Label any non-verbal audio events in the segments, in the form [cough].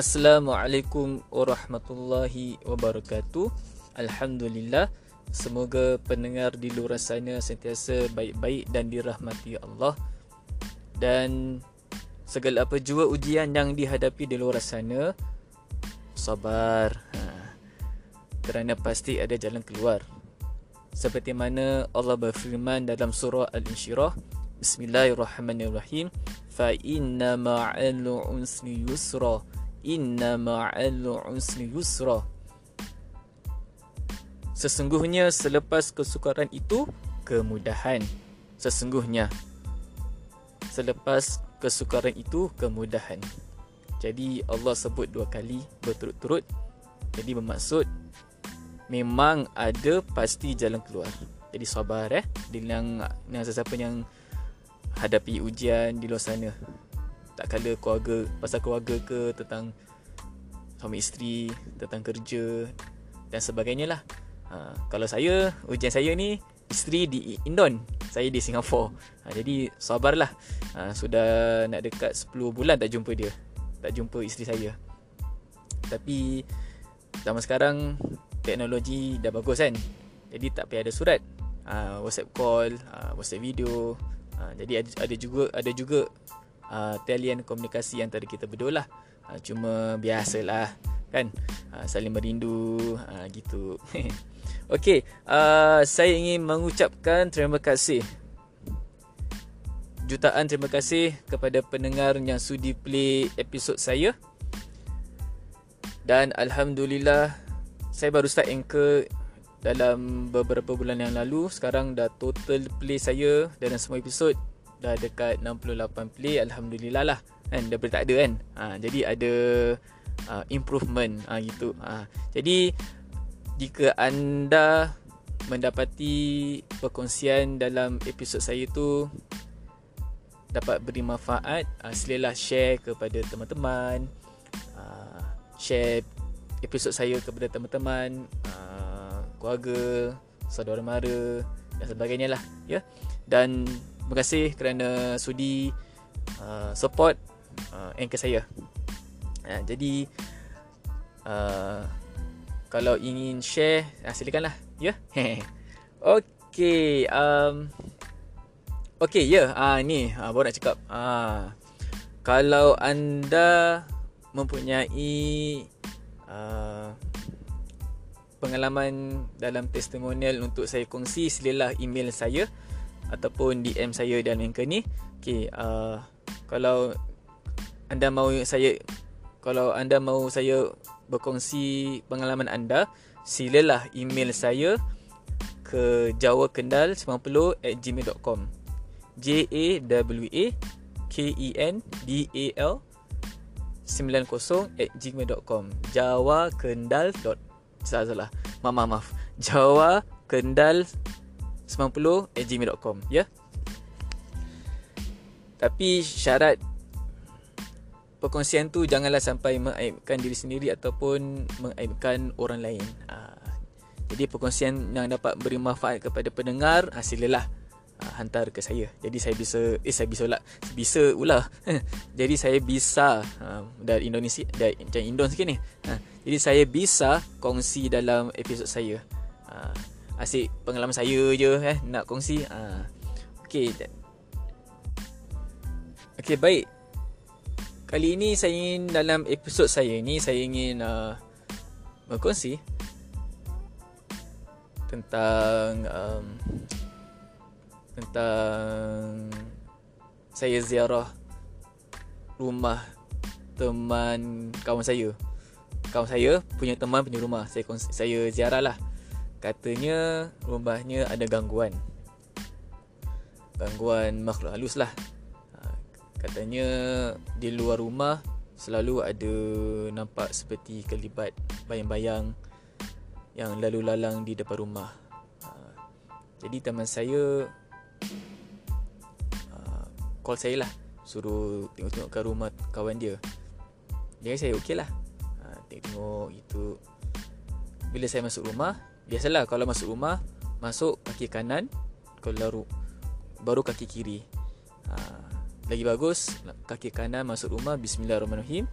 Assalamualaikum warahmatullahi wabarakatuh. Alhamdulillah. Semoga pendengar di luar sana sentiasa baik-baik dan dirahmati Allah. Dan segala apa jua ujian yang dihadapi di luar sana, sabar. Ha. Kerana pasti ada jalan keluar. Seperti mana Allah berfirman dalam surah Al-Insyirah, Bismillahirrahmanirrahim. Fa inna ma'al usri yusra inna ma'al usri yusra. Sesungguhnya selepas kesukaran itu kemudahan. Sesungguhnya. Selepas kesukaran itu kemudahan. Jadi Allah sebut dua kali berturut-turut. Jadi bermaksud memang ada pasti jalan keluar. Jadi sabar eh dengan yang sesiapa yang hadapi ujian di luar sana tak kala keluarga pasal keluarga ke tentang suami isteri tentang kerja dan sebagainya lah. Ha, kalau saya ujian saya ni isteri di Indon saya di Singapura ha, jadi sabarlah ha, sudah nak dekat 10 bulan tak jumpa dia tak jumpa isteri saya. Tapi zaman sekarang teknologi dah bagus kan? Jadi tak payah ada surat. Ha, WhatsApp call ha, WhatsApp video. Ha, jadi ada, ada juga ada juga uh, talian komunikasi antara kita berdua lah. Uh, cuma biasalah kan uh, saling merindu uh, gitu. [laughs] Okey, uh, saya ingin mengucapkan terima kasih jutaan terima kasih kepada pendengar yang sudi play episod saya. Dan alhamdulillah saya baru start anchor dalam beberapa bulan yang lalu. Sekarang dah total play saya dalam semua episod dah dekat 68 play alhamdulillah lah kan? Daripada tak ada kan? Ha, jadi ada uh, improvement ha, gitu. Ha. jadi jika anda mendapati perkongsian dalam episod saya tu dapat beri manfaat uh, silalah share kepada teman-teman uh, share episod saya kepada teman-teman uh, keluarga saudara mara dan sebagainya lah ya. Dan terima kasih kerana sudi uh, support uh, anchor saya. Uh, jadi uh, kalau ingin share uh, silakanlah ya. Yeah? [laughs] Okey um Okey ya yeah, uh, ni uh, baru nak cakap uh, kalau anda mempunyai uh, pengalaman dalam testimonial untuk saya kongsi silalah email saya ataupun DM saya dalam anchor ni. Okey, uh, kalau anda mahu saya kalau anda mahu saya berkongsi pengalaman anda, silalah email saya ke jawakendal90@gmail.com. J A W A K E N D A L 90@gmail.com. Jawa Kendal. Salah salah. Maaf maaf. Jawa Kendal 90@gmail.com ya. Tapi syarat perkongsian tu janganlah sampai mengaibkan diri sendiri ataupun mengaibkan orang lain. Ha. Jadi perkongsian yang dapat beri manfaat kepada pendengar hasilah ha, hantar ke saya. Jadi saya bisa eh saya bisa lah. Bisa pula. [laughs] Jadi saya bisa ha, dari Indonesia dari macam Indon sikit ni. Ha. Jadi saya bisa kongsi dalam episod saya. Ha asyik pengalaman saya je eh nak kongsi. Ha. Okey. Okey baik. Kali ini saya ingin dalam episod saya ni saya ingin uh, berkongsi tentang um, tentang saya ziarah rumah teman kawan saya. Kawan saya punya teman punya rumah. Saya saya ziarah lah katanya rumahnya ada gangguan. Gangguan makhluk halus lah. Ha, katanya di luar rumah selalu ada nampak seperti kelibat bayang-bayang yang lalu lalang di depan rumah. Ha, jadi teman saya ha, call saya lah. Suruh tengok-tengok ke rumah kawan dia. Jadi saya okey lah. Tengok itu bila saya masuk rumah Biasalah kalau masuk rumah Masuk kaki kanan Kalau baru kaki kiri ha, Lagi bagus Kaki kanan masuk rumah Bismillahirrahmanirrahim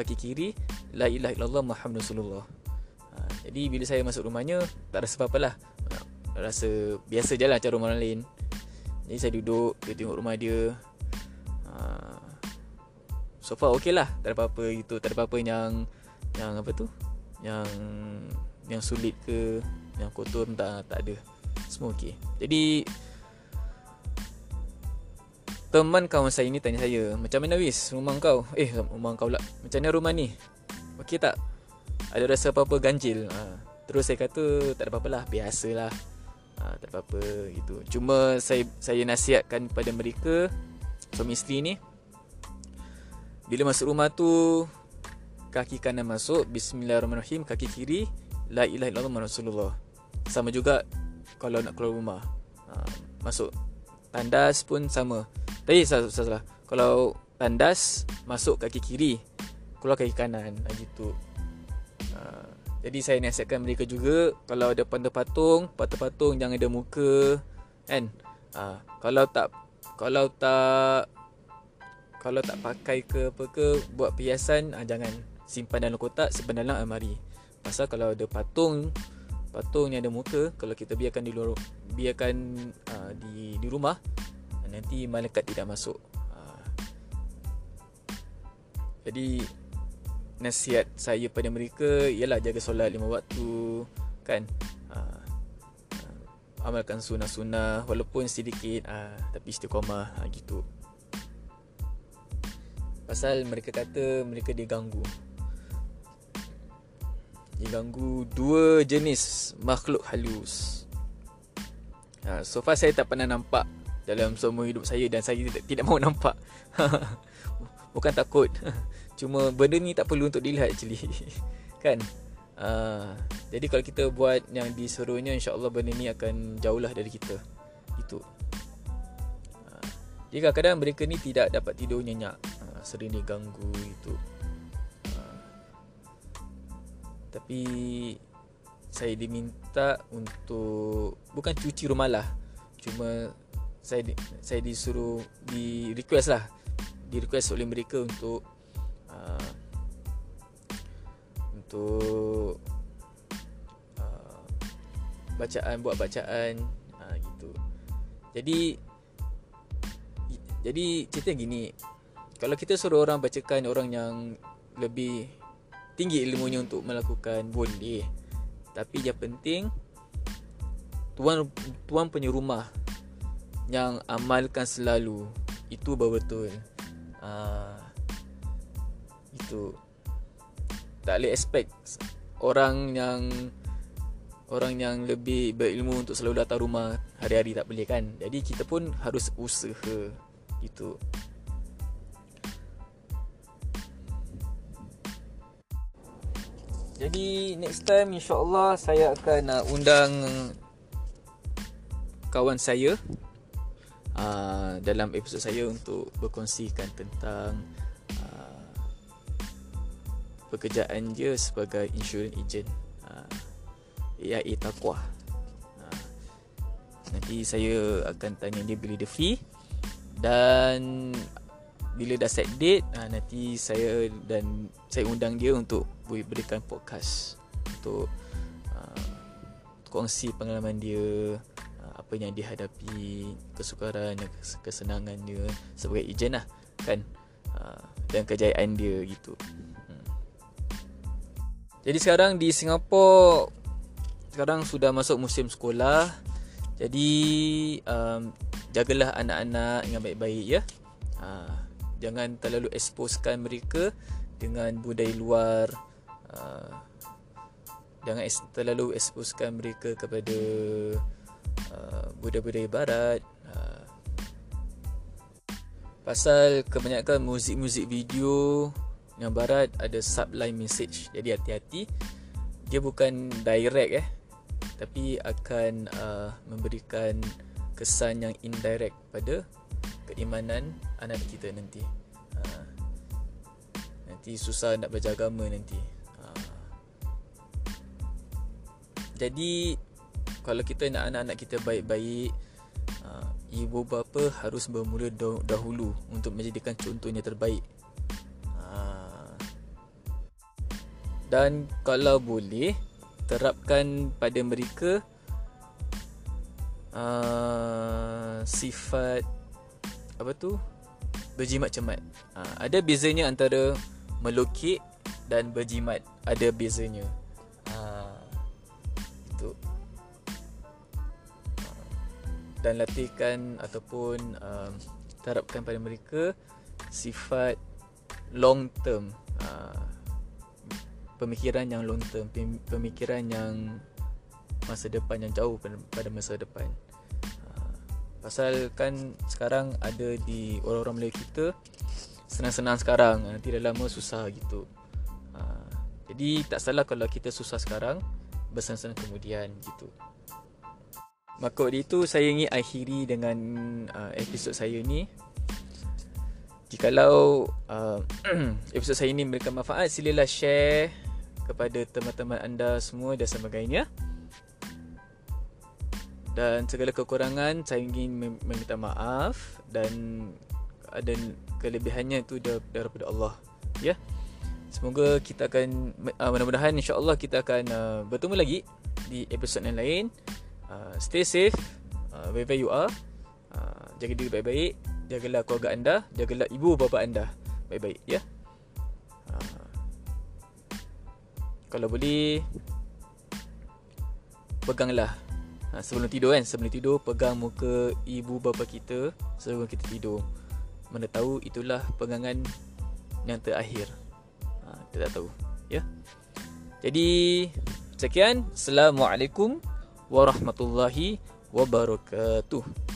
kaki kiri la ilaha illallah Muhammad Rasulullah. Ha, jadi bila saya masuk rumahnya tak rasa apa-apa lah. Ha, rasa biasa je lah cara orang lain. Jadi saya duduk, dia tengok rumah dia. Ha, so far okey lah. Tak ada apa-apa itu, tak ada apa-apa yang yang apa tu? Yang yang sulit ke, yang kotor tak tak ada. Semua okey. Jadi Teman kawan saya ni tanya saya Macam mana Wis rumah kau Eh rumah kau lah Macam mana rumah ni Okey tak Ada rasa apa-apa ganjil ha. Terus saya kata Tak ada apa-apa lah Biasalah ha, Tak ada apa-apa gitu. Cuma saya saya nasihatkan pada mereka Suami isteri ni Bila masuk rumah tu Kaki kanan masuk Bismillahirrahmanirrahim Kaki kiri La ilaha illallah Rasulullah. Sama juga Kalau nak keluar rumah. Ha, Masuk. Tandas pun sama. Tadi salah, salah. Kalau tandas Masuk kaki kiri Keluar kaki kanan. Ha, Gitu. Uh, Jadi saya nasihatkan mereka juga Kalau ada patung-patung Patung-patung jangan ada muka Kan? Uh, Kalau tak Kalau tak Kalau tak pakai ke apa ke Buat perhiasan uh, Jangan. Simpan dalam kotak Simpan dalam almari Pasal kalau ada patung Patung yang ada muka Kalau kita biarkan di luar Biarkan uh, di, di rumah nanti malaikat tidak masuk. Ha. Jadi nasihat saya pada mereka ialah jaga solat lima waktu kan. Ha. Amalkan sunnah-sunnah walaupun sedikit tapi istiqamah gitu. Pasal mereka kata mereka diganggu. Diganggu dua jenis makhluk halus. so far saya tak pernah nampak dalam semua hidup saya dan saya tidak, tidak mahu nampak. [laughs] Bukan takut. [laughs] Cuma benda ni tak perlu untuk dilihat actually. [laughs] kan? Uh, jadi kalau kita buat yang disuruhnya insya-Allah benda ni akan jauhlah dari kita. Itu. Uh, jadi kadang-kadang mereka ni tidak dapat tidur nyenyak. Uh, sering diganggu itu. Tapi saya diminta untuk bukan cuci rumah lah. Cuma saya di, saya disuruh di request lah. Di request oleh mereka untuk uh, untuk uh, bacaan buat bacaan uh, gitu. Jadi jadi cerita gini. Kalau kita suruh orang bacakan orang yang lebih tinggi ilmunya untuk melakukan boleh tapi yang penting tuan tuan punya rumah yang amalkan selalu itu betul uh, itu. Tak boleh expect orang yang orang yang lebih berilmu untuk selalu datang rumah hari-hari tak boleh kan? Jadi kita pun harus usaha itu jadi next time insyaallah saya akan uh, undang kawan saya uh, dalam episod saya untuk berkongsikan tentang uh, pekerjaan dia sebagai insurance agent uh, AIA Taqwa. Uh, nanti saya akan tanya dia bila dia free dan bila dah set date uh, nanti saya dan saya undang dia untuk berikan podcast untuk uh, kongsi pengalaman dia apa yang dihadapi kesukaran kesenangan dia sebagai ejen lah kan? Uh, dan kejayaan dia gitu. Hmm. jadi sekarang di Singapura sekarang sudah masuk musim sekolah. Jadi um, jagalah anak-anak dengan baik-baik ya. Uh, jangan terlalu exposekan mereka dengan budaya luar uh, jangan terlalu exposekan mereka kepada Uh, budaya-budaya barat uh, pasal kebanyakan muzik-muzik video yang barat ada subline message. Jadi hati-hati. Dia bukan direct eh tapi akan uh, memberikan kesan yang indirect pada keimanan anak kita nanti. Uh, nanti susah nak berjaga agama nanti. Uh, jadi kalau kita nak anak-anak kita baik-baik uh, ibu bapa harus bermula dahulu untuk menjadikan contohnya terbaik. Uh, dan kalau boleh terapkan pada mereka uh, sifat apa tu? Berjimat cemat uh, ada bezanya antara melukit dan berjimat. Ada bezanya. Uh, itu. Uh, dan latihkan ataupun uh, terapkan pada mereka sifat long term. Uh, pemikiran yang long term pemikiran yang masa depan yang jauh pada masa depan. Pasal kan sekarang ada di orang-orang Melayu kita senang-senang sekarang nanti dah lama susah gitu. Uh, jadi tak salah kalau kita susah sekarang bersenang-senang kemudian gitu. Maka itu saya ingin akhiri dengan episod saya ni. Jikalau [clears throat] episod saya ini memberikan manfaat, silalah share kepada teman-teman anda semua dan sebagainya. Dan segala kekurangan saya ingin meminta maaf dan ada kelebihannya itu daripada Allah. Ya. Semoga kita akan uh, mudah-mudahan insya-Allah kita akan uh, bertemu lagi di episod yang lain. Uh, stay safe uh, wherever you are. Uh, jaga diri baik-baik jagalah keluarga anda, jagalah ibu bapa anda baik-baik ya. Ha. Kalau boleh peganglah ha, sebelum tidur kan, sebelum tidur pegang muka ibu bapa kita sebelum kita tidur. Mana tahu itulah pegangan yang terakhir. Ha, kita tak tahu ya. Jadi sekian, assalamualaikum warahmatullahi wabarakatuh.